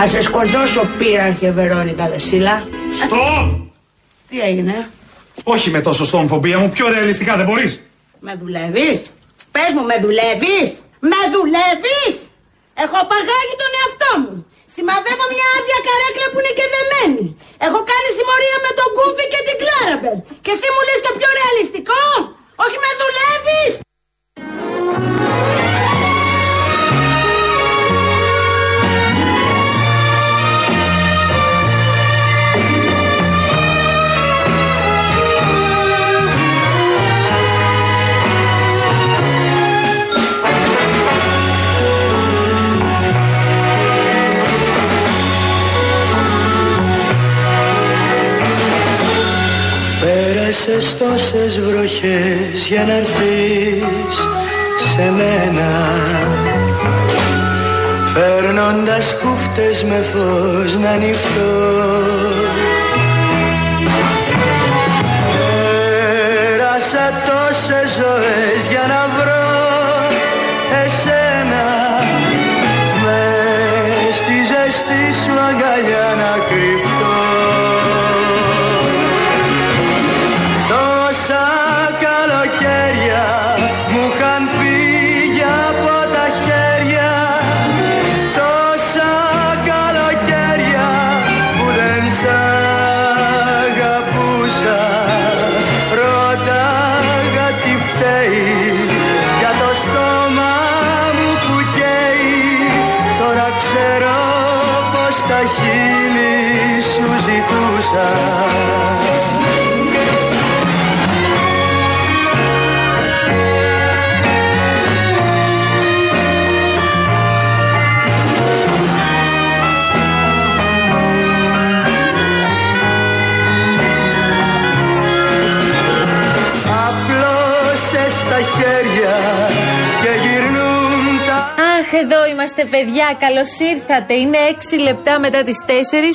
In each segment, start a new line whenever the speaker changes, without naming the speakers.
Θα σε σκοτώσω πείραρχε Βερόνικα Δεσίλα.
Στοπ!
Τι έγινε,
Όχι με τόσο στον φοβία μου, πιο ρεαλιστικά δεν μπορείς.
με δουλεύεις; Πες μου, με δουλεύεις; Με δουλεύεις; Έχω παγάγει τον εαυτό μου. Σημαδεύω μια άδεια καρέκλα που είναι και δεμένη. Έχω κάνει συμμορία με τον Κούφι και την Κλάραμπερ. Και εσύ μου λες το πιο ρεαλιστικό; Όχι με δουλεύεις;
Πέρασες τόσες βροχές για να έρθεις σε μένα. Φέρνοντας κούφτες με φως να ανοιχτώ Πέρασα τόσες ζωές για να βρω εσένα. Μες στη ζεστή σου αγκαλιά να κρυφτώ
side. Εδώ είμαστε παιδιά. Καλώς ήρθατε. Είναι 6 λεπτά μετά τις 4.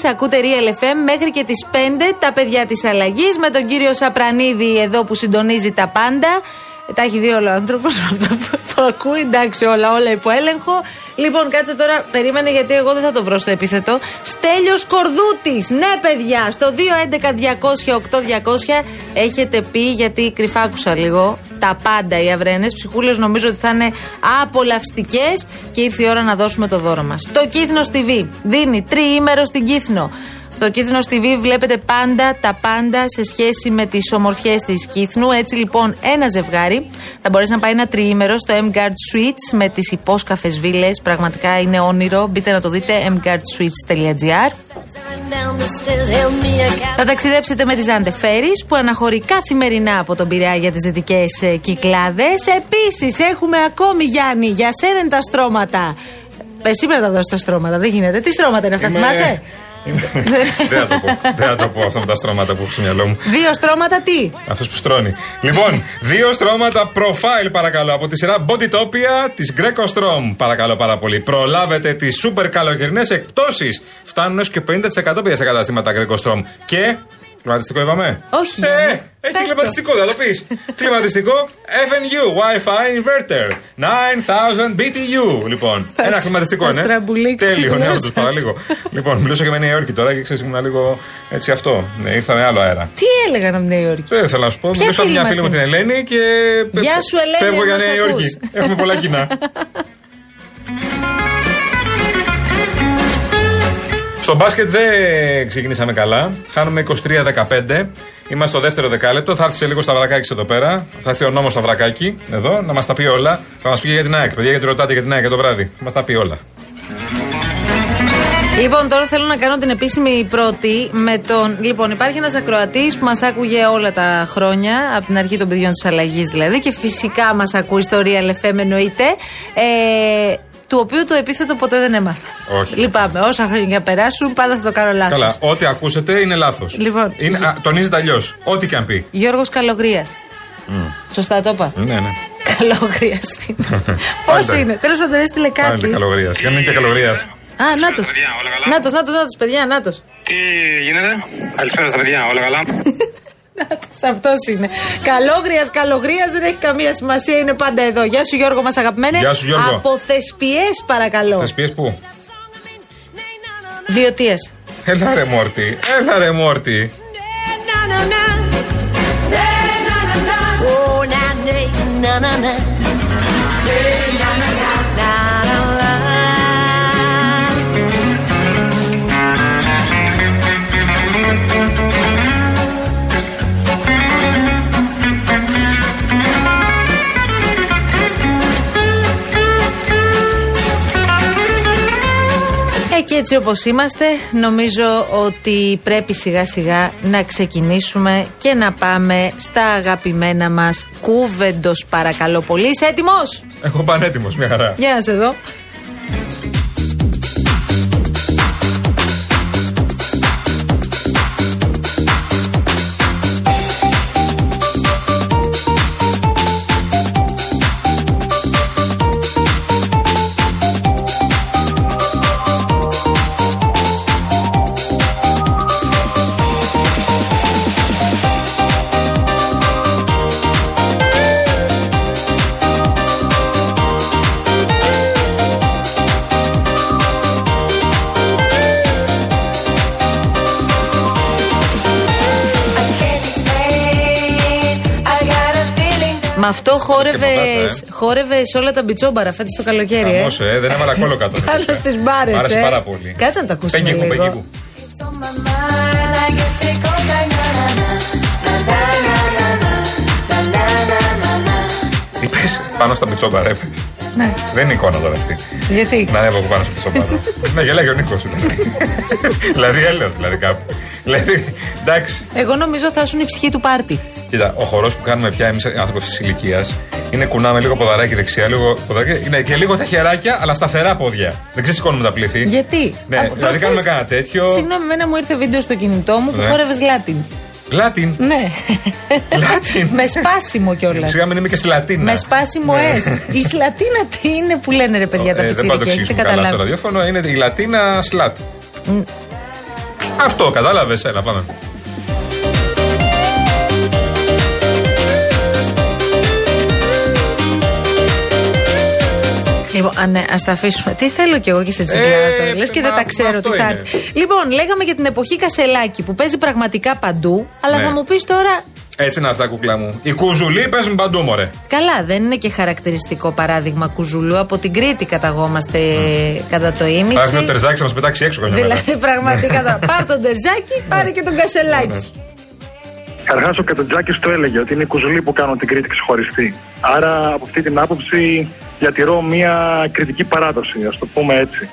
Ακούτε Real FM μέχρι και τις 5. Τα παιδιά της αλλαγής με τον κύριο Σαπρανίδη εδώ που συντονίζει τα πάντα. Τα έχει δει όλο ο άνθρωπος αυτό που, που ακούει. Εντάξει, όλα, όλα υπό έλεγχο. Λοιπόν, κάτσε τώρα, περίμενε γιατί εγώ δεν θα το βρω στο επίθετο. Στέλιος Κορδούτης. Ναι, παιδιά, στο 211-200-8200 έχετε πει γιατί κρυφά άκουσα λίγο. Τα πάντα οι αυρένε. Ψυχούλες νομίζω ότι θα είναι απολαυστικές και ήρθε η ώρα να δώσουμε το δώρο μας. Το Κύθνος TV δίνει τριήμερο στην Κύθνο. Στο Κύθνος TV βλέπετε πάντα τα πάντα σε σχέση με τις ομορφιές της Κύθνου. Έτσι λοιπόν, ένα ζευγάρι θα μπορέσει να πάει ένα τριήμερο στο M Guard Suites με τις υπόσκαφες βίλες. Πραγματικά είναι όνειρο. Μπείτε να το δείτε mguardsuites.gr. Θα ταξιδέψετε με τη Ζάντε Φέρις που αναχωρεί καθημερινά από τον Πειραιά για τις δυτικές ε, κυκλάδες. Επίσης έχουμε ακόμη Γιάννη, για σένα είναι τα στρώματα. Εσύ πρέπει να τα δώσει τα στρώματα, δεν γίνεται. Τι στρώματα είναι αυτά,
Είμαι-
θυμάσαι;
Είμαι- Δεν θα το πω. Δεν θα το πω αυτά με τα στρώματα που έχω στο μυαλό μου.
Δύο στρώματα τι;
Αυτός που στρώνει. Λοιπόν, δύο στρώματα profile παρακαλώ από τη σειρά Bodytopia της Greco Strom. Παρακαλώ πάρα πολύ. Προλάβετε τις super καλοκαιρινές εκπτώσει. Φτάνουν έως και 50% πια σε καταστήματα Greco Strom. Και. Κλιματιστικό είπαμε;
Όχι,
Ε,
Γιάννη.
έχει
Πες το.
κλιματιστικό, θα το πεις. κλιματιστικό FNU Wi-Fi Inverter 9000 BTU. Λοιπόν,
Θα
ένα
σ-
κλιματιστικό
θα
είναι.
στραμπουλήξεις τη
Τέλειο, ναι,
γλώσσα
όντω παραλίγο. λοιπόν, μιλούσα και με Νέα Υόρκη τώρα και ξέρεις, ήμουν λίγο έτσι αυτό. Ναι, ήρθα με άλλο αέρα.
Τι έλεγαν από Νέα Υόρκη;
Δεν θέλω να σου πω.
Ποια
Μιλούσα με
φίλη
μια
μας
φίλη μου την
είναι;
Ελένη και.
Γεια σου, Ελένη,
Φεύγω
αν
για
μας
Νέα
ακούς.
Υόρκη. Έχουμε πολλά κοινά. Στο μπάσκετ δεν ξεκινήσαμε καλά. Χάνουμε 23-15. Είμαστε στο δεύτερο δεκάλεπτο. Θα έρθει σε λίγο Σταυρακάκης εδώ πέρα. Θα έρθει ο νόμος Σταυρακάκη εδώ να μας τα πει όλα. Θα μας πει για την ΑΕΚ. Παιδιά, γιατί ρωτάτε για την ΑΕΚ για το βράδυ. Θα μας τα πει όλα.
Λοιπόν, τώρα θέλω να κάνω την επίσημη πρώτη με τον. Λοιπόν, υπάρχει ένας ακροατής που μας άκουγε όλα τα χρόνια, από την αρχή των παιδιών της αλλαγής δηλαδή, και φυσικά μας ακούει στο Real FM εννοείται. Ε, του οποίου το επίθετο ποτέ δεν έμαθα.
Όχι.
Λυπάμαι. Όσα χρόνια περάσουν, πάντα θα το κάνω λάθος.
Καλά, ό,τι ακούσετε είναι λάθος.
Λοιπόν.
τονίζεται αλλιώς. Ό,τι και αν πει.
Γιώργος Καλογρίας. Σωστά το είπα.
Ναι, ναι.
Καλογρίας είναι. Πώς
Πάντα.
είναι; Τέλος πάντων, έστειλε
Πάνε
κάτι.
καλογρίας. Για να είναι και καλογρίας.
Α, νάτος.
παιδιά, όλα καλά;
Νάτο, νάτος, νάτος, παιδιά, νάτος.
Τι γίνεται, καλησπέρα στα παιδιά, όλα καλά;
Αυτός είναι. Καλόγριας, καλογρίας δεν έχει καμία σημασία, είναι πάντα εδώ. Γεια σου Γιώργο, μας αγαπημένε.
Γεια σου, Γιώργο.
Από θεσπιές, παρακαλώ.
Θεσπίε πού;
Βιωτίε.
Έλα ρε Μόρτι, έλα ρε Μόρτι.
Ε, και έτσι όπως είμαστε, νομίζω ότι πρέπει σιγά σιγά να ξεκινήσουμε και να πάμε στα αγαπημένα μας κούβεντος παρακαλώ πολύ. Είσαι έτοιμος;
Έχω πανέτοιμος, μια χαρά.
Για να σε δω. Αυτό χόρευε,
ποτάτα, ε.
χόρευες σε όλα τα μπιτσόμπαρα φέτος το καλοκαίρι. Ε.
Χαμός, ε, δεν έβαλα κόλλο κάτω.
Άλλος στι μπάρες.
Μ' άρεσε
ε.
πάρα πολύ.
Κάτσε να τα ακούσουμε
Πέγγικου,
λίγο.
πέγγικου. Τι πες πάνω στα πιτσόμπαρα, έπαιξε.
Ναι.
Δεν είναι εικόνα τώρα αυτή.
Γιατί;
Να ανέβω από πάνω στο πιτσόμπαρο. ναι, γελάει ο Νίκος. δηλαδή έλεος, δηλαδή κάπου. δηλαδή, εντάξει.
Εγώ νομίζω θα ήσουν η ψυχή του πάρτι.
Κοίτα, ο χορός που κάνουμε πια εμείς άνθρωποι της ηλικίας είναι κουνάμε λίγο ποδαράκι δεξιά, λίγο ποδαράκι. Είναι και λίγο τα χεράκια, αλλά σταθερά πόδια. Δεν ξεσηκώνουμε τα πλήθη.
Γιατί;
Ναι,
Αφού
δηλαδή
προχθές-
κάνουμε κάνα τέτοιο.
Συγγνώμη, εμένα μου ήρθε βίντεο στο κινητό μου που
Ναι.
χόρευες Λάτιν.
Λάτιν.
Ναι.
Λάτιν.
Με σπάσιμο κιόλας.
Σιγά μην είμαι και στη Λατίνα.
Με σπάσιμο
Ναι.
S. Η Σλατίνα τι είναι που λένε ρε παιδιά τα
Ε, δεν πάω να το
πιτσίρικα. Έχετε
εξηγήσουμε καλά στο
καταλάβει.
ραδιόφωνο. Είναι η Λατίνα σλάτ. Αυτό, κατάλαβες. Έλα, πάμε.
Λοιπόν, α, ναι, ας τα αφήσουμε. Τι θέλω κι εγώ και σε τσιγκλάρα
Ε,
τώρα. Λες και δεν
μα-
τα ξέρω
αυτό
τι θα
είναι.
έρθει. Λοιπόν, λέγαμε για την εποχή Κασελάκη που παίζει πραγματικά παντού, αλλά
Ναι.
θα μου πεις τώρα.
Έτσι είναι αυτά, κουκλά μου. Οι κουζουλοί παίζουν παντού, μωρέ.
Καλά, δεν είναι και χαρακτηριστικό παράδειγμα κουζουλού. Από την Κρήτη καταγόμαστε κατά το
Θα έρθει ο
ίμιση.
Τερζάκη να μας πετάξει έξω καμιά μέρα.
Δηλαδή, πραγματικά. θα- Πάρ τον Τερζάκη, πάρε και τον Κασελάκη.
Καταρχά, ο Κατατζάκη το έλεγε ότι είναι οι κουζουλοί που κάνουν την Κρήτη ξεχωριστή. Άρα, από αυτή την άποψη, διατηρώ μια κριτική παράδοση, ας το πούμε έτσι.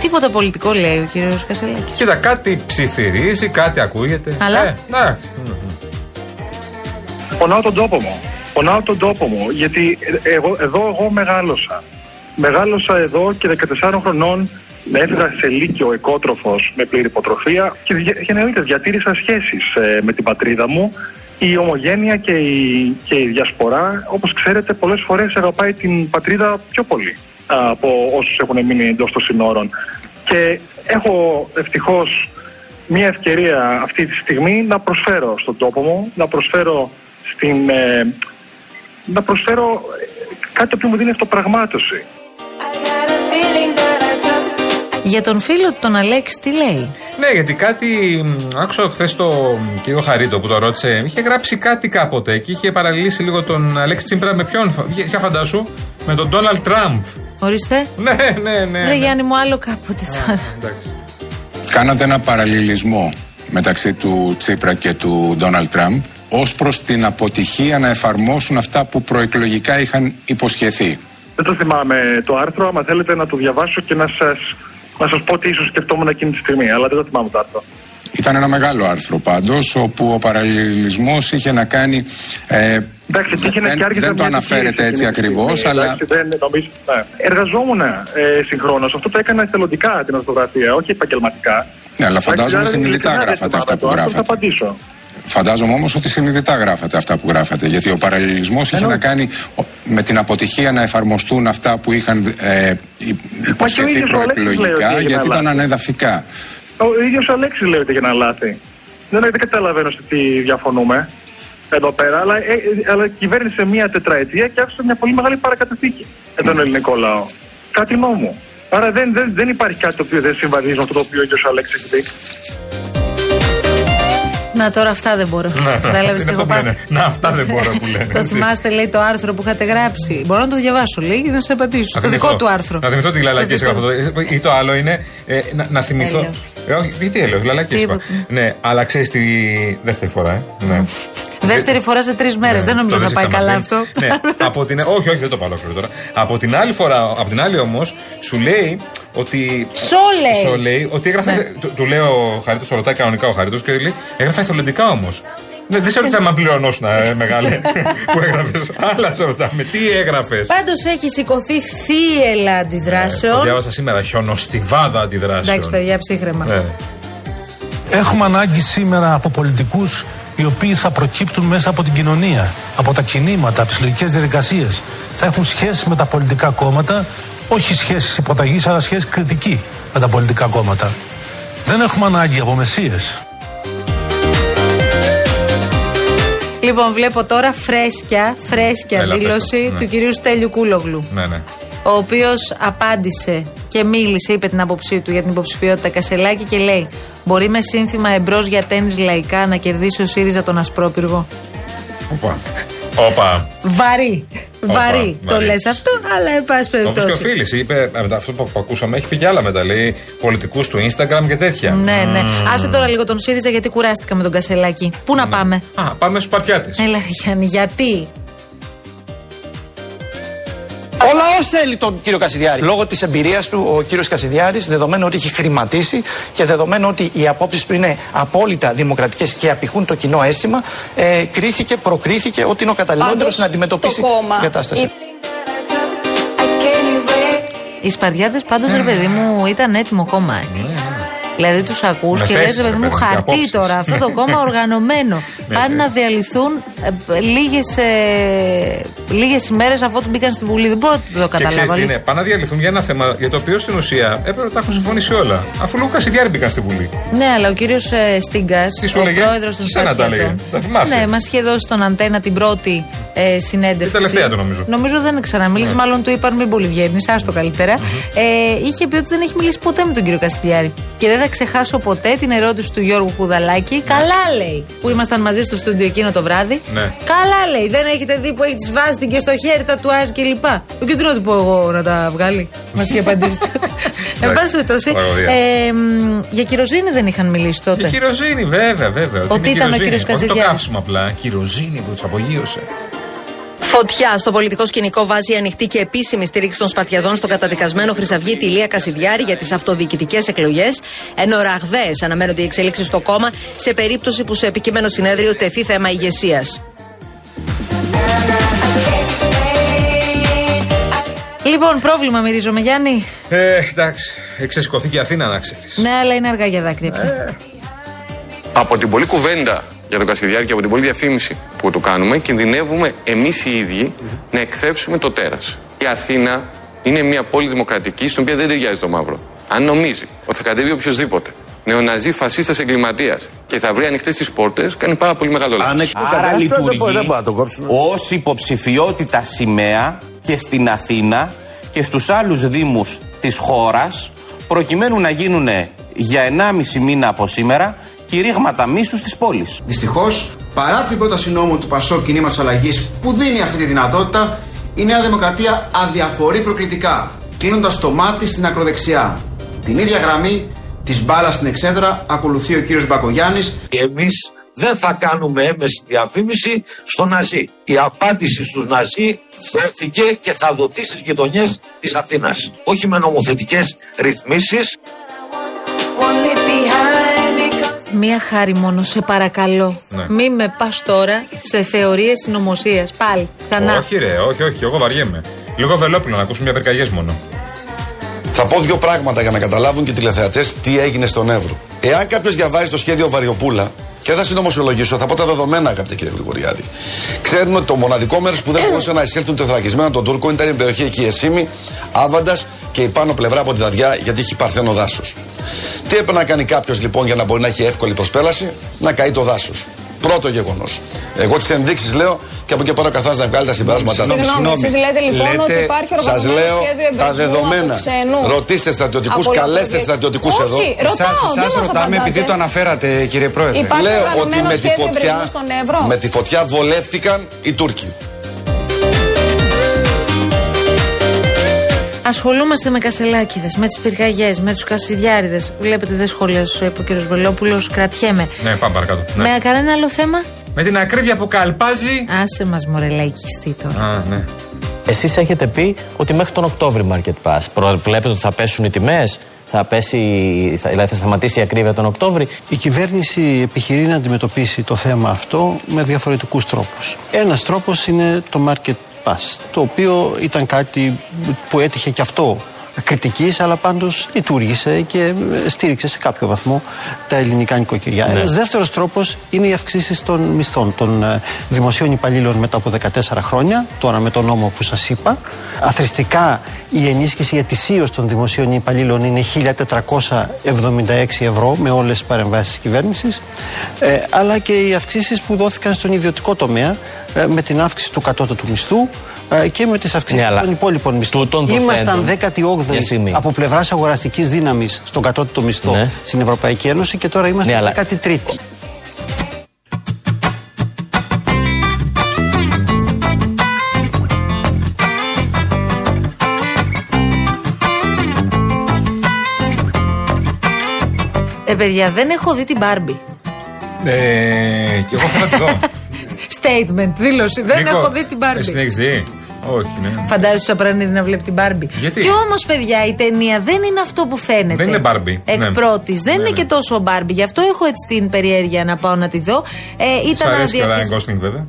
Τίποτα πολιτικό λέει ο κύριος Κασελάκης.
Κοίτα, κάτι ψιθυρίζει, κάτι ακούγεται.
Αλλά;
Ε, ναι.
Πονάω τον τόπο μου. Πονάω τον τόπο μου, γιατί ε, εγώ, εδώ εγώ μεγάλωσα. Μεγάλωσα εδώ και 14 χρονών έφυγα σε λύκειο εκότροφος με πλήρη υποτροφία και δια- γενναιότητες διατήρησα σχέσεις ε, με την πατρίδα μου. Η ομογένεια και η, και η διασπορά, όπως ξέρετε, πολλές φορές αγαπάει την πατρίδα πιο πολύ α, από όσους έχουν μείνει εντός των συνόρων. Και έχω ευτυχώς μια ευκαιρία αυτή τη στιγμή να προσφέρω στον τόπο μου, να προσφέρω στην... ε, να προσφέρω ε, κάτι που μου δίνει αυτοπραγμάτωση.
Για τον φίλο του τον Αλέξη τι λέει;
Ναι, γιατί κάτι. μ, Άκουσα χθες το μ, κύριο Χαρίτο που το ρώτησε. Είχε γράψει κάτι κάποτε και είχε παραλύσει λίγο τον Αλέξη Τσίμπρα με ποιον. Για φαντάσου. Με τον Ντόναλτ Τραμπ.
Ορίστε.
Ναι, ναι, ναι.
Ρε
ναι.
Γιάννη μου άλλο κάποτε τώρα.
Εντάξει.
Κάνατε ένα παραλληλισμό μεταξύ του Τσίπρα και του Ντόναλτ Τραμπ ως προς την αποτυχία να εφαρμόσουν αυτά που προεκλογικά είχαν υποσχεθεί.
Δεν το θυμάμαι το άρθρο, άμα θέλετε να το διαβάσω και να σας, να σας πω τι ίσως σκεφτόμουν εκείνη τη στιγμή, αλλά δεν το θυμάμαι το άρθρο.
Ήταν ένα μεγάλο άρθρο πάντως όπου ο παραλληλισμός είχε να κάνει... Ε,
Εντάξει, εκεί είχε
δεν,
και άρχισε
δεν το
μια
αναφέρετε
επιχείρηση
έτσι
εκείνη τη
ακριβώς,
στιγμή,
αλλά
εντάξει, δεν, νομίζω, ναι. Εργαζόμουν ε, συγχρόνως, αυτό το έκανα εθελοντικά την ορθογραφία, όχι επαγγελματικά.
Ναι, αλλά φαντάζομαι
Εντάξει,
συνειδητά
ειλικρινά δεν
γράφατε αυτά
θυμάμαι
που
το άρθρο,
γράφατε.
Θα απαντήσω.
Φαντάζομαι όμως ότι συνειδητά γράφατε αυτά που γράφατε. Γιατί ο παραλληλισμός είχε
Εννοώ.
να κάνει ο- με την αποτυχία να εφαρμοστούν αυτά που είχαν ε, υ- υποσχεθεί
ίδιος ο Αλέξης λέει ότι
προεκλογικά,
έγιναν
γιατί ήταν
λάθη.
ανεδαφικά.
Ο ίδιος ο Αλέξης λέει ότι έγιναν λάθη. Δεν, δεν καταλαβαίνω σε τι διαφωνούμε εδώ πέρα, αλλά, ε, ε, αλλά κυβέρνησε μία τετραετία και άφησε μια πολύ μεγάλη παρακαταθήκη για τον ελληνικό λαό. κάτι νόμο. Άρα δεν, δεν, δεν υπάρχει κάτι το οποίο δεν συμβαδίζει με αυτό το οποίο ο κ. Αλέξης έχει πει.
Να τώρα αυτά δεν μπορώ.
Ναι,
Κατάλαβες τι
είναι
έχω
αυτό που
πάθει.
λένε. Να, αυτά δεν μπορώ που λένε.
Το
έτσι.
θυμάστε, λέει το άρθρο που είχατε γράψει. Μπορώ να το διαβάσω, λέει, και να σε απαντήσω.
Να
Το
θυμηθώ.
δικό του άρθρο.
Να θυμηθώ τη λαλακή
Το
σε
δικό
αυτό. το- Ή το άλλο είναι ε, να, να θυμηθώ.
Έλεος.
Ε, όχι, γιατί έλεος, λαλακή είπα.
Τίποτα.
Ναι, αλλά ξέρεις τη δεύτερη φορά, ε. Ναι.
Δεύτερη φορά σε τρεις μέρες.
Ναι,
δεν νομίζω
το
θα
δεν
πάει
σε
καλά
ξαναπεί.
αυτό.
Ναι, από την, όχι, όχι, δεν το πάω ολόκληρο τώρα. Από την άλλη φορά, από την άλλη όμως, σου λέει ότι.
Σο λέει.
Σο λέει ότι έγραφε.
Ναι.
Του, του λέει ο Χαρίτος, το ρωτάει κανονικά ο Χαρίτος και λέει έγραφε εθελοντικά όμως. Ναι, δεν σε ρωτάμε αν πληρωνόσουν, ε, μεγάλε, που έγραφες. Άλλα σε ρωτάμε. Τι έγραφες;
Πάντως έχει σηκωθεί θύελα
Το
αντιδράσεων.
διάβασα σήμερα. Χιονοστιβάδα αντιδράσεων.
Εντάξει, παιδιά, ψύχρεμα.
Ναι.
Έχουμε ανάγκη σήμερα από πολιτικούς οι οποίοι θα προκύπτουν μέσα από την κοινωνία, από τα κινήματα, από τις λογικές διαδικασίες. Θα έχουν σχέση με τα πολιτικά κόμματα, όχι σχέσεις υποταγής, αλλά σχέση κριτική με τα πολιτικά κόμματα. Δεν έχουμε ανάγκη από μεσίες.
Λοιπόν, βλέπω τώρα φρέσκια, φρέσκια
Έλα, πες το.
δήλωση
Ναι.
του κυρίου Στέλιου Κούλογλου.
ναι, ναι.
Ο οποίος απάντησε και μίλησε, είπε την άποψή του για την υποψηφιότητα Κασελάκη και λέει: Μπορεί με σύνθημα εμπρός για τέννη λαϊκά να κερδίσει ο ΣΥΡΙΖΑ τον Ασπρόπυργο.
Οπα. Όπα.
Βαρύ. Βαρύ. Το
βαρύ.
λες αυτό, αλλά εν πάση
Όπως και ο
περιπτώσει.
Φίλης είπε, ε, μετά αυτό που που ακούσαμε, έχει πει και άλλα μετά. Λέει πολιτικούς του Instagram και τέτοια.
Ναι, ναι. Άσε τώρα λίγο τον ΣΥΡΙΖΑ γιατί κουράστηκα με τον Κασελάκη. Πού
Ναι.
να πάμε;
Α, πάμε στου Παρτιάτε.
Έλα, Γιάννη, γιατί;
Ο λαός θέλει τον κύριο Κασιδιάρη. Λόγω της εμπειρίας του, ο κύριος Κασιδιάρης, δεδομένου ότι έχει χρηματίσει και δεδομένου ότι οι απόψεις του είναι απόλυτα δημοκρατικές και απηχούν το κοινό αίσθημα, ε, κρίθηκε, προκρίθηκε ότι είναι ο καταλληλότερος
Πάντως,
να αντιμετωπίσει
το κόμμα
την κατάσταση.
Οι Σπαριάτε πάντως, ρε παιδί μου, ήταν έτοιμο κόμμα. ε. Δηλαδή τους ακούς
Με
και λες,
θέσεις,
ρε παιδί
ρε
μου,
παιδί μου, και
χαρτί
απόψεις.
τώρα. Αυτό το κόμμα οργανωμένο. Πάνε
ναι.
να διαλυθούν λίγες λίγες ημέρες αφού του μπήκαν στη Βουλή. Δεν μπορώ να το
Και ξέρεις
καταλάβω.
τι είναι,
αλήθεια.
πάνε να διαλυθούν για ένα θέμα για το οποίο στην ουσία έπρεπε να τα έχουν συμφωνήσει όλα. Αφού λόγω Κασιδιάρη μπήκαν στη Βουλή.
Ναι, αλλά ο κύριος Στίγκας,
Τι σου
ο
έλεγε;
πρόεδρος των
Σένα τα έλεγε.
Σπαριάτων.
Τα θυμάσαι;
Ναι, μας είχε δώσει στον Αντένα την πρώτη ε, συνέντευξη.
Την τελευταία του, νομίζω.
Νομίζω δεν ξαναμίλησε,
Ναι.
μάλλον του είπαν μην πολύ βγαίνει, άστο καλύτερα. Ε, είχε πει ότι δεν έχει μιλήσει ποτέ με τον κύριο Καστιδιάρη. Και δεν θα ξεχάσω ποτέ την ερώτηση του Γιώργου Κουδαλάκη. Καλά λέει, που ήμασταν μαζί στο στούντιο εκείνο το βράδυ.
Ναι.
Καλά λέει, δεν έχετε δει που έχει τη βάζει και στο χέρι τατουάζ και λοιπά. Και τι να του πω εγώ να τα βγάλει. Μας είχε απαντήσει. Εν πάση περιπτώσει,
Τραγωδία.
ε, μ, για κυροζήνη δεν είχαν μιλήσει
Και
τότε.
κυροζίνη, βέβαια, βέβαια.
Ότι
είναι
ήταν ο
κυροζίνη;
κύριος
Όχι το
Κασιδιάρης.
καύσιμο απλά. Κυροζίνη που τους απογείωσε.
Φωτιά στο πολιτικό σκηνικό βάζει η ανοιχτή και επίσημη στήριξη των Σπαρτιαδών στον καταδικασμένο Χρυσαυγίτη Ηλία Κασιδιάρη για τις αυτοδιοικητικές εκλογές, ενώ ραγδαίες αναμένονται οι εξελίξεις στο κόμμα σε περίπτωση που σε επικείμενο συνέδριο τεθεί θέμα ηγεσίας.
Λοιπόν, πρόβλημα μυρίζομαι, Γιάννη.
Ε, εντάξει. Εξεσηκωθεί και η Αθήνα, να ξέρεις.
Ναι, αλλά είναι αργά για δάκρυα πια.
Από την πολλή κουβέντα για τον Κασιδιάρη και από την πολλή διαφήμιση που του κάνουμε, κινδυνεύουμε εμείς οι ίδιοι να εκθέψουμε το τέρας. Η Αθήνα είναι μια πόλη δημοκρατική, στην οποία δεν ταιριάζει το μαύρο. Αν νομίζει ότι θα κατέβει οποιοδήποτε νεοναζί φασίστας εγκληματίας και θα βρει ανοιχτές τις πόρτες, κάνει πάρα πολύ μεγάλο λάθος.
Άρα λειτουργεί ως υποψηφιότητα σημαία και στην Αθήνα και στους άλλους δήμους της χώρας προκειμένου να γίνουν για 1,5 μήνα από σήμερα κηρύγματα μίσους της πόλης.
Δυστυχώς, παρά την πρόταση νόμου του Πασό Κινήματος Αλλαγής που δίνει αυτή τη δυνατότητα, η Νέα Δημοκρατία αδιαφορεί προκλητικά, κλείνοντας το μάτι στην ακροδεξιά. Την ίδια γραμμή της μπάλας στην εξέδρα ακολουθεί ο κύριος Μπακογιάννης.
Εμείς δεν θα κάνουμε έμεση διαφήμιση στο Ναζί. Η απάντηση στους Ναζί δόθηκε και θα δοθεί στις γειτονιές της Αθήνας. Όχι με νομοθετικές ρυθμίσεις.
Μία χάρη μόνο, σε παρακαλώ.
Ναι.
Μη με πας τώρα σε θεωρίες συνωμοσίας. Πάλι, ξανά.
Όχι, ρε, όχι, όχι, και εγώ βαριέμαι. Λίγο βελόπινο να ακούσουμε μια πυρκαγιέ μόνο.
Θα πω δύο πράγματα για να καταλάβουν και οι τηλεθεατές τι έγινε στον Εύρο. Εάν κάποιος διαβάζει το σχέδιο Βαριοπούλα, και δεν θα συνωμοσιολογήσω, θα πω τα δεδομένα, αγαπητέ κύριε Γρηγοριάδη. Ξέρουμε ότι το μοναδικό μέρος που δεν μπορούσαν να εισέλθουν τεθρακισμένα των Τούρκων ήταν η περιοχή εκεί Εσήμη, Άβαντας και η πάνω πλευρά από τη Δαδιά, γιατί έχει παρθένο δάσος. Τι έπρεπε να κάνει κάποιος λοιπόν για να μπορεί να έχει εύκολη προσπέλαση, να καεί το δάσος. Πρώτο γεγονός. Εγώ τις ενδείξεις λέω και από εκεί πέρα καθένας να βγάλει τα συμπεράσματα.
Συγγνώμη, εσείς λέτε λοιπόν ότι υπάρχει
Σας
οργανωμένο
λέω
σχέδιο
τα
εμπειρισμού
δεδομένα.
από ξένους.
Ρωτήστε στρατιωτικούς,
Από
καλέστε
λαθροδια-
στρατιωτικούς
Όχι,
εδώ.
ρωτάω, δεν
Εσάς
μας
ρωτάμε
απαντάτε.
επειδή το αναφέρατε κύριε Πρόεδρε.
Υπάρχει
Λέω ότι
οργανωμένο
με τη
σχέδιο
φωτιά,
εμπειρισμού στον Εύρο.
με τη φωτιά βολεύτηκαν οι Τούρκοι.
Ασχολούμαστε με κασελάκιδες, με τις πυρκαγιέ, με τους κασιδιάριδες. Βλέπετε, δεν σχολίασε, είπε ο κ. Βελόπουλος. Κρατιέμαι.
Ναι, πάμε παρακάτω. Ναι.
Με κανένα άλλο θέμα;
Με την ακρίβεια που καλπάζει.
Άσε μας, μωρέ, λαϊκιστή τώρα.
Α, ναι.
Εσείς έχετε πει ότι μέχρι τον Οκτώβρη Market Pass. Προβλέπετε ότι θα πέσουν οι τιμές, θα πέσει, θα, δηλαδή θα σταματήσει η ακρίβεια τον Οκτώβρη;
Η κυβέρνηση επιχειρεί να αντιμετωπίσει το θέμα αυτό με διαφορετικούς τρόπους. Ένας τρόπος είναι το market pass, το οποίο ήταν κάτι που έτυχε και αυτό κριτικής, αλλά πάντως λειτουργήσε και στήριξε σε κάποιο βαθμό τα ελληνικά νοικοκυριά.
Ναι.
Ένας δεύτερος τρόπος είναι οι αυξήσεις των μισθών των ε, δημοσίων υπαλλήλων μετά από 14 χρόνια, τώρα με τον νόμο που σας είπα. Αθρηστικά η ενίσχυση ετησίως των δημοσίων υπαλλήλων είναι 1.476 ευρώ με όλες τις παρεμβάσεις της κυβέρνησης, ε, αλλά και οι αυξήσεις που δόθηκαν στον ιδιωτικό τομέα ε, με την αύξηση του κατώτατου μισθού ε, και με τις αυξήσεις
Ναι, αλλά
των υπόλοιπων μισθών.
τούτων
Ήμασταν
δοθέντων- Μια
18η
στιγμή.
από πλευράς αγοραστικής δύναμης στον κατώτατο μισθό
Ναι.
στην Ευρωπαϊκή Ένωση και τώρα είμαστε
Ναι, αλλά-
13η.
Ε, παιδιά, δεν έχω δει την Μπάρμπι.
Ε, και εγώ θέλω να τη δω.
Statement, δήλωση. Δεν
Νίκο,
έχω δει την
Εσύ
Μπάρμπι.
την έχεις δει; Όχι, ναι.
Φαντάζεσαι ο Σαπρανίδη να βλέπει την Μπάρμπι.
Γιατί;
Και όμως, παιδιά, η ταινία δεν είναι αυτό που φαίνεται.
Δεν είναι Barbie,
Εκ
ναι.
πρώτης. Δεν
Ναι,
είναι
ναι.
και τόσο Μπάρμπι. Γι' αυτό έχω έτσι την περιέργεια να πάω να τη δω. Ε,
Σ'
ήταν
αρέσει και ο Ράιν
αδιαφυσ...
Γκόσλινγκ βέβαια;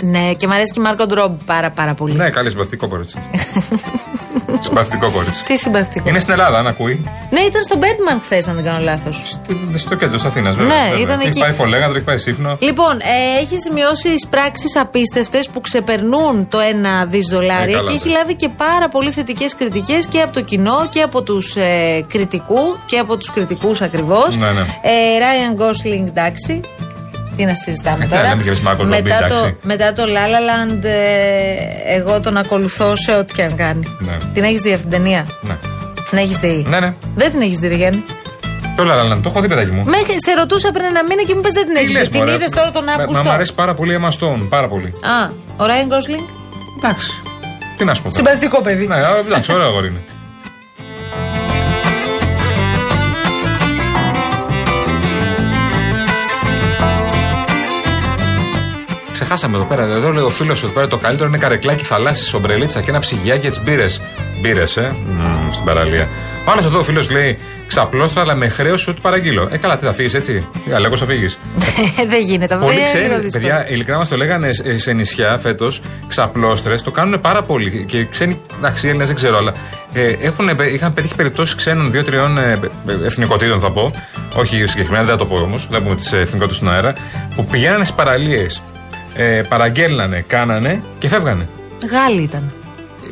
Ναι, και μου αρέσει και η Μάρκο Ντρόμπ πάρα, πάρα πολύ.
Ναι, καλή συμπαθητικό κορίτσι. συμπαθητικό κορίτσι.
Τι συμπαθητικό.
Είναι στην Ελλάδα, αν ακούει.
Ναι, ήταν στο Μπέρτμαν χθες, αν δεν κάνω λάθος.
Στο κέντρο της Αθήνας, βέβαια.
Ναι,
βέβαια.
ήταν
Έχει
εκεί.
πάει Φολέγανδρο, έχει πάει Σύφνο.
Λοιπόν, ε, έχει σημειώσει πράξει απίστευτες που ξεπερνούν το 1 δι δολάρια
Ε, καλά,
και έχει
ναι.
λάβει και πάρα πολύ θετικές κριτικές και από το κοινό και από τους ε, κριτικού και από τους κριτικούς ακριβώς.
Ναι, ναι.
Ε, Ryan Gosling, εντάξει. Τι να συζητάμε
Ε,
τώρα;
λέμε και εμείς Margot Robbie,
μετά, το,
εντάξει.
μετά το La La Land, ε, εγώ τον ακολουθώ σε ό,τι και αν κάνει.
Ναι.
Την έχεις δει αυτή την ταινία;
Ναι.
Την έχεις δει;
Ναι, ναι.
Δεν την έχεις δει, ρε Γιάννη.
Το Λαλαλάν, το έχω δει, παιδάκι μου.
Μέχρι, σε ρωτούσα πριν ένα μήνα και μου είπες δεν την
Τι
έχεις
λες,
δει. Την
μωρέ.
είδες τώρα τον
Μα- Μα
Αύγουστο.
μου αρέσει πάρα πολύ η Emma Stone, πάρα πολύ.
Α, ο Ράιν Γκόσλινγκ.
Εντάξει. Τι να σου πω. τώρα.
Συμπαθητικό παιδί.
Ναι, α, εντάξει, ωραίο αγόρι είναι. Ξεχάσαμε εδώ πέρα. Εδώ λέει ο φίλος εδώ πέρα το καλύτερο είναι καρεκλάκι θαλάσσις, σομπρελίτσα και ένα ψυγιάκι για τι μπύρες. Μπύρες, ε, Μμμ, στην παραλία. Ο άλλος εδώ ο φίλος λέει ξαπλώστρα, αλλά με χρέωση ότι παραγγείλω. Ε, καλά, τι θα φύγεις έτσι. Για λέγω θα φύγεις.
δεν γίνεται. αυτό
Πολλοί
είναι
ξέρουν,
λίγο δύσκολο.
παιδιά, ειλικρινά μας το λέγανε σε- σε νησιά φέτος, ξαπλώστρες, το κάνουν πάρα πολύ. Και ξένοι, εντάξει, οι Έλληνες δεν ξέρω, αλλά ε, έχουν, είχαν πετύχει περιπτώσεις ξένων δύο-τριών ε, ε, εθνικοτήτων, θα πω. Όχι συγκεκριμένα, δεν θα το πω όμως, δεν πούμε τις εθνικότητες στον αέρα, που πηγαίνανε στις παραλίες, ε, παραγγέλνανε, κάνανε και φεύγανε.
Γάλλοι ήταν.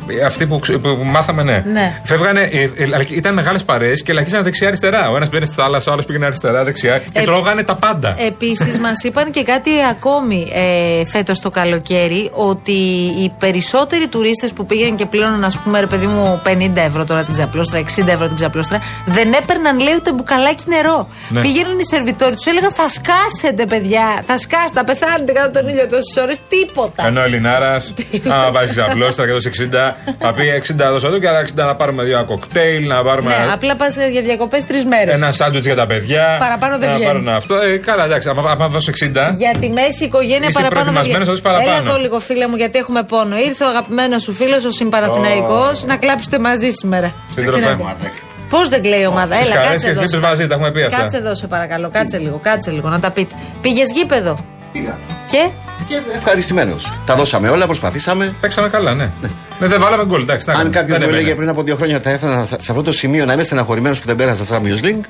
Ε, Αυτοί που, ξε- που, που μάθαμε, ναι.
Ναι.
Φεύγανε, ε, ε, αλλά ήταν μεγάλες παρέες και λαχίσανε δεξιά-αριστερά. Ο ένας πήγαινε στη θάλασσα, ο άλλος πήγαινε αριστερά-δεξιά και
Ε,
τρώγανε τα πάντα.
Επίσης, μας είπαν και κάτι ακόμη ε, φέτος το καλοκαίρι, ότι οι περισσότεροι τουρίστες που πήγαν και πλήρωναν, ας πούμε, ρε παιδί μου, 50 ευρώ τώρα την ξαπλώστρα, 60 ευρώ την ξαπλώστρα, δεν έπαιρναν, λέει, ούτε μπουκαλάκι νερό.
Ναι.
Πήγαιναν οι σερβιτόροι τους, έλεγαν Θα σκάσετε, παιδιά, θα σκάσετε, θα πεθάνετε κάτω τον ήλιο τόσε ώρε, τίποτα.
Ενώ ο Ελληνάρας, άμα βάζεις ξαπλώστρα και δώσει 60, θα πει 60 δώσα του και άλλα 60 να πάρουμε δύο κοκτέιλ, να πάρουμε
Ναι, απλά πας για διακοπές τρεις μέρες.
ένα σάντουιτς για τα παιδιά.
Παραπάνω δεν
να
βγαίνει.
πάρουν αυτό. Ε, καλά, εντάξει, άμα, άμα δώσω 60.
Για τη μέση οικογένεια
Είσαι
παραπάνω δεν
προετοιμασμένος να
βγαίνει.
δώσεις παραπάνω.
Έλα εδώ λίγο φίλε μου γιατί έχουμε πόνο. Ήρθε ο αγαπημένος σου φίλος, ο συμπαραθυναϊκός, να κλάψετε μαζί σήμερα.
Σύντροφε.
Πώς δεν κλαίει η ομάδα,
Στις
έλα
χαρές
κάτσε
και
εδώ.
στις
σε-
λύπες μαζί, τα έχουμε πει αυτά.
Κάτσε εδώ σε παρακαλώ, κάτσε λίγο, κάτσε λίγο να τα πείτε. Πήγες γήπεδο;
Πήγα.
Και;
Και ευχαριστημένος. Τα δώσαμε όλα, προσπαθήσαμε.
Παίξαμε καλά, ναι. ναι δεν βάλαμε γκολ, εντάξει. τα
Αν
έκαμε.
κάποιος
Δεν
μου έλεγε
έβαινε.
πριν από δύο χρόνια ότι θα έφτανα σε αυτό το σημείο να είμαι στεναχωρημένος που δεν πέρασα στα Champions League,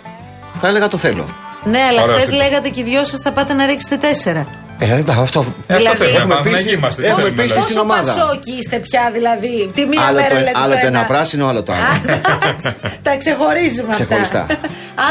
θα έλεγα το θέλω.
ναι, αλλά
Ωραίο
χθες
φίλο.
λέγατε και οι δυο σας θα πάτε να ρίξετε τέσσερα.
Ε, εντάξει, αυτό.
Ε, αυτό
Δηλαδή,
θέλουμε,
έχουμε
πάμε,
πείσει-
να είμαστε. τι
έχουμε
θέλουμε,
πείσει
δηλαδή.
στην
Πόσο
ομάδα.
πασόκι είστε πια δηλαδή; Τη μία
Άλλο
μέρα
το,
λέτε
άλλο
το
το
ένα.
ένα πράσινο, άλλο το άλλο.
Τα ξεχωρίζουμε αυτά.
Ξεχωριστά.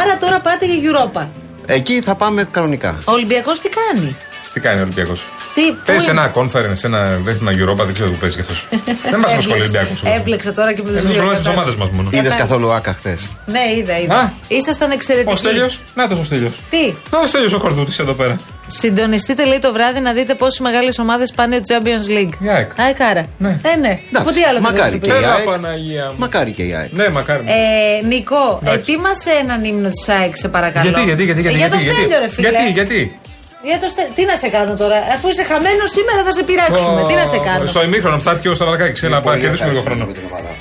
Άρα τώρα πάτε για Europa.
Εκεί θα πάμε κανονικά.
Ο Ολυμπιακός τι κάνει;
Τι κάνει ο Ολυμπιακός;
Τι, πού
Παίζει σε
είναι;
ένα conference, ένα δεν θυμάμαι Europa, δεν ξέρω που παίζει κι αυτός. δεν μα απασχολεί ο Ολυμπιακός.
Έβλεξα τώρα και με
Εμείς
το
προλάβουμε τις ομάδες μας μόνο.
Είδες καθόλου άκα χθες;
Ναι, είδα, είδα.
Α;
Ήσασταν εξαιρετικοί.
Ο Στέλιος, να το ο Στέλιος.
Τι,
Ο Στέλιος ο Κορδούτης εδώ πέρα.
συντονιστείτε λέει το βράδυ να δείτε πόσε μεγάλες ομάδες πάνε στο Champions League.
Η ΑΕΚ.
ΑΕΚ άρα.
Ναι.
Ε, ναι. Από τι άλλο θα
μακάρι
σας
και
το
η
πει.
Έλα,
ΑΕΚ.
Παναγία μου.
Μακάρι και η ΑΕΚ.
Ναι, μακάρι.
Ε, Νικό,
Εντάξει.
ετοίμασε έναν ύμνο της ΑΕΚ, σε παρακαλώ.
Γιατί, γιατί, γιατί, γιατί,
Ε, για το
γιατί,
Στέλιο, ρε φίλε.
γιατί, γιατί;
Για το Στέλιο. Τι να σε κάνω τώρα, αφού είσαι χαμένος σήμερα θα σε πειράξουμε.
Ο-
Τι να σε κάνω;
Στο ημίχρονο που θα έρθει και ο Σταυρακάκης. Έλα, πάμε να κερδίσουμε λίγο χρόνο.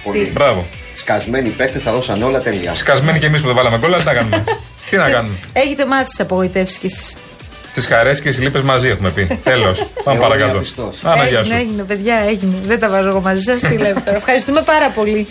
Πολύ.
Μπράβο.
Σκασμένοι παίκτες θα δώσαν όλα τελεία.
Σκασμένοι κι εμείς που δεν βάλαμε γκολ, αλλά τι να κάνουμε; Τι να κάνουμε;
Έχετε μάθει τις απογοητεύσεις κι εσεί.
Τις χαρές και τις λύπες μαζί έχουμε πει. Τέλος. Πάμε
Εγώ
παρακάτω.
διαπιστώσω.
Άνα, γεια σου.
Έγινε, έγινε, παιδιά, έγινε. Δεν τα βάζω εγώ μαζί σας. Τι λέτε τώρα. Ευχαριστούμε πάρα πολύ.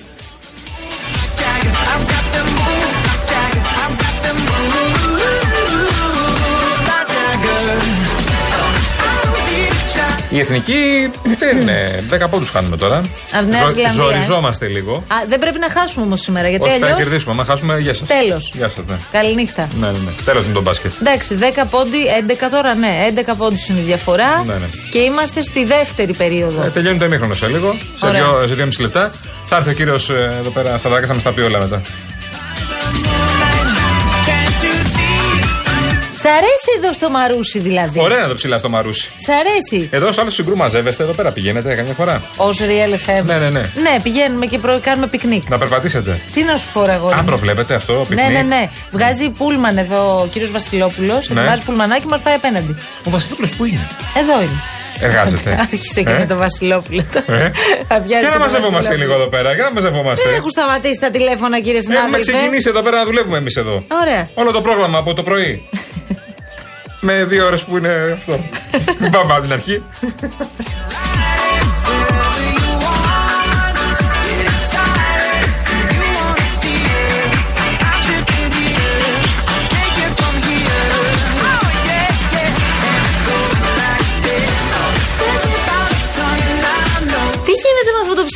Η εθνική δεν είναι. 10 πόντους χάνουμε τώρα.
Από Νέα Ζηλανδία, ε.
Ζοριζόμαστε λίγο.
Α, δεν πρέπει να χάσουμε όμως σήμερα, γιατί
Όχι, θα
αλλιώ.
κερδίσουμε. Αν χάσουμε, γεια σας.
Τέλος.
Γεια σας, ναι.
Καληνύχτα.
Ναι, ναι, ναι. Τέλος με τον μπάσκετ.
Εντάξει, 10 πόντι, 11 τώρα, ναι. 11 πόντους είναι η διαφορά.
Ναι, ναι.
Και είμαστε στη δεύτερη περίοδο.
Ε, τελειώνει το ημίχρονο σε λίγο. Σε
Ωραία.
δύο, σε δύο μισή λεπτά. Θα έρθει ο κύριος εδώ πέρα στα δάκα, θα μας τα πει όλα μετά.
Σ' αρέσει εδώ στο Μαρούσι δηλαδή;
Ωραία να το ψηλά στο Μαρούσι.
Σ' αρέσει;
Εδώ στο άλσος Συγγρού μαζεύεστε, εδώ πέρα πηγαίνετε καμιά φορά;
Ω Real FM.
Ναι, ναι, ναι.
Ναι, πηγαίνουμε και προ... κάνουμε πικνίκ.
Να περπατήσετε.
Τι να σου πω, ρε, αγόρι
Αν
μου;
προβλέπετε αυτό,
Ναι,
πικνίκ.
ναι, ναι. Βγάζει πούλμαν εδώ ο κύριος Βασιλόπουλος.
Ναι.
Ετοιμάζει πουλμανάκι μας πάει απέναντι.
Ο Βασιλόπουλος που είναι;
Εδώ είναι.
Εργάζεται.
Άρχισε και
Ε;
με το Βασιλόπουλο.
Ε;
Θα πιάσει
Για
και
να
το
μαζευόμαστε
Βασιλόπουλο.
λίγο εδώ πέρα. Για να μαζευόμαστε.
Δεν έχουν σταματήσει τα τηλέφωνα, κύριε
Έχουμε
συνάδελφε.
ξεκινήσει εδώ πέρα να δουλεύουμε εμείς εδώ.
Ωραία.
Όλο το πρόγραμμα από το πρωί. Με δύο ώρες που είναι αυτό. Μην πάμε από την αρχή.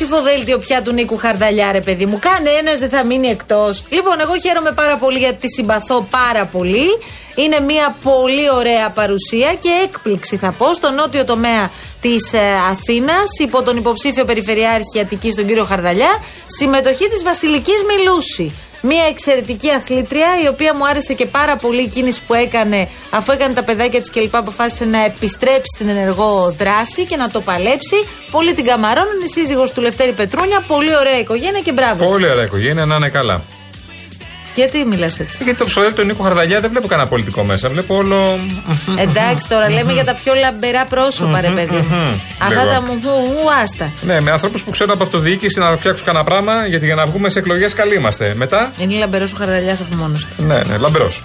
Ψηφοδέλτιο πια του Νίκου Χαρδαλιά, ρε παιδί μου. Κάνε ένας, δεν θα μείνει εκτός. Λοιπόν, εγώ χαίρομαι πάρα πολύ γιατί τη συμπαθώ πάρα πολύ. Είναι μια πολύ ωραία παρουσία και έκπληξη θα πω στο νότιο τομέα της Αθήνας υπό τον υποψήφιο Περιφερειάρχη Αττικής τον κύριο Χαρδαλιά. Συμμετοχή της Βασιλικής Μιλούση. Μια εξαιρετική αθλήτρια, η οποία μου άρεσε και πάρα πολύ η κίνηση που έκανε, αφού έκανε τα παιδάκια της κλπ. Αποφάσισε να επιστρέψει στην ενεργό δράση και να το παλέψει. Πολύ την καμαρώνουν, η σύζυγος του Λευτέρη Πετρούνια. Πολύ ωραία οικογένεια και μπράβο.
Πολύ ωραία οικογένεια, να είναι καλά.
Γιατί μιλάς έτσι;
Γιατί το ψωδέλτιο του Νίκο Χαρδαλιά δεν βλέπω κανένα πολιτικό μέσα. Βλέπω όλο.
Εντάξει, τώρα λέμε για τα πιο λαμπερά πρόσωπα, ρε παιδί μου.
μμμ.
Αυτά
Λίγο.
τα μου μου, μου, άστα.
Ναι, με ανθρώπους που ξέρουν από αυτοδιοίκηση να φτιάξουν κανένα πράγμα, γιατί για να βγούμε σε εκλογές καλοί είμαστε. Μετά,
Είναι λαμπερός ο Χαρδαλιάς από μόνος του.
ναι, ναι, λαμπερός.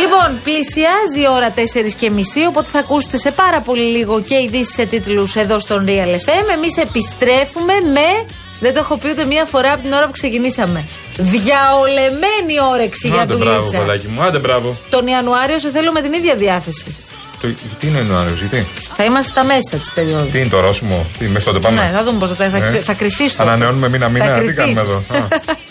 Λοιπόν, πλησιάζει η ώρα 4 και μισή, οπότε θα ακούσετε σε πάρα πολύ λίγο και ειδήσεις σε τίτλους εδώ στον Real FM. Εμείς επιστρέφουμε με. Δεν το έχω πει ούτε μία φορά από την ώρα που ξεκινήσαμε. Διαολεμένη όρεξη για
Άντε μπράβο,
δουλίτσα.
παιδάκι μου, άντε μπράβο.
Τον Ιανουάριο σε θέλω με την ίδια διάθεση.
Το, τι είναι ο Ιανουάριο, γιατί;
Θα είμαστε στα μέσα της περίοδου.
Τι είναι το ρώσιμο, τι, μέχρι τότε πάμε.
Ναι, θα δούμε πώς θα, θα,
Ε.
θα κρυφεί το.
Ανανεώνουμε μήνα-μήνα,
Θα
τι
κρυφείς.
κάνουμε εδώ. Α.